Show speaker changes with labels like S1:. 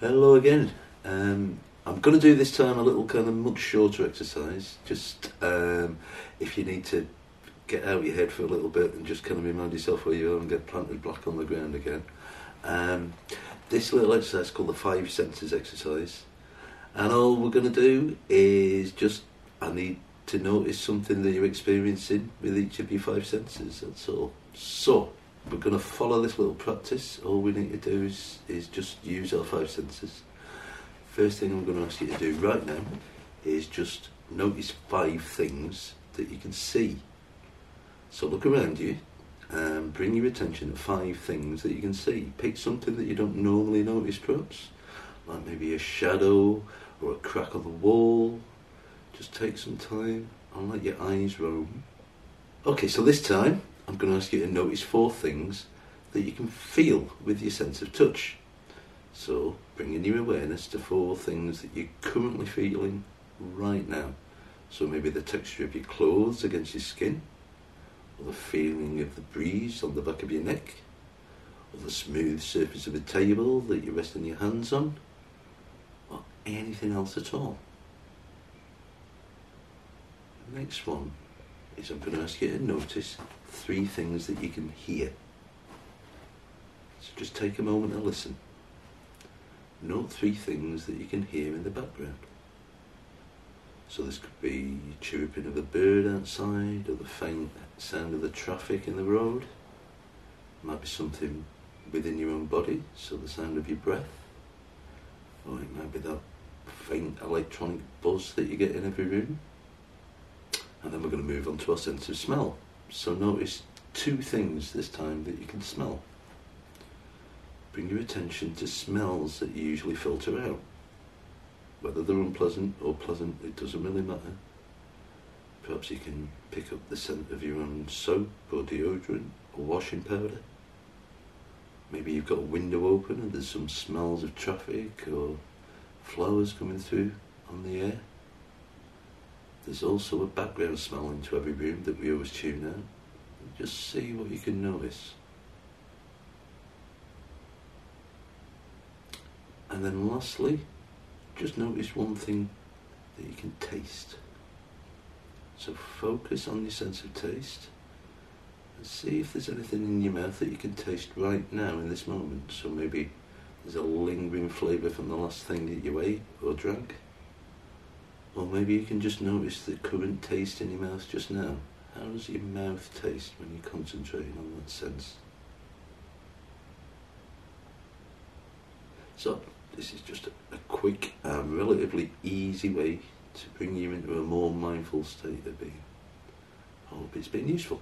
S1: Hello again. Um, I'm going to do this time a little kind of much shorter exercise. Just um, if you need to get out your head for a little bit and just kind of remind yourself where you are and get planted black on the ground again. Um, this little exercise is called the five senses exercise. And all we're going to do is just, I need to notice something that you're experiencing with each of your five senses. That's all. So, we're going to follow this little practice. All we need to do is, is just use our five senses. First thing I'm going to ask you to do right now is just notice five things that you can see. So look around you and bring your attention to five things that you can see. Pick something that you don't normally notice, perhaps, like maybe a shadow or a crack on the wall. Just take some time and let your eyes roam. Okay, so this time I'm going to ask you to notice four things that you can feel with your sense of touch. So, bringing your awareness to four things that you're currently feeling right now. So, maybe the texture of your clothes against your skin, or the feeling of the breeze on the back of your neck, or the smooth surface of a table that you're resting your hands on, or anything else at all. Next one is I'm going to ask you to notice three things that you can hear. So just take a moment and listen. Note three things that you can hear in the background. So this could be chirping of a bird outside or the faint sound of the traffic in the road. It might be something within your own body, so the sound of your breath. Or it might be that faint electronic buzz that you get in every room. And then we're going to move on to our sense of smell. So notice two things this time that you can smell. Bring your attention to smells that you usually filter out. Whether they're unpleasant or pleasant, it doesn't really matter. Perhaps you can pick up the scent of your own soap or deodorant or washing powder. Maybe you've got a window open and there's some smells of traffic or flowers coming through on the air. There's also a background smell into every room that we always tune out. Just see what you can notice. And then lastly, just notice one thing that you can taste. So focus on your sense of taste and see if there's anything in your mouth that you can taste right now in this moment. So maybe there's a lingering flavour from the last thing that you ate or drank. Or maybe you can just notice the current taste in your mouth just now. How does your mouth taste when you're concentrating on that sense? So, this is just a, a quick and relatively easy way to bring you into a more mindful state of being. I hope it's been useful.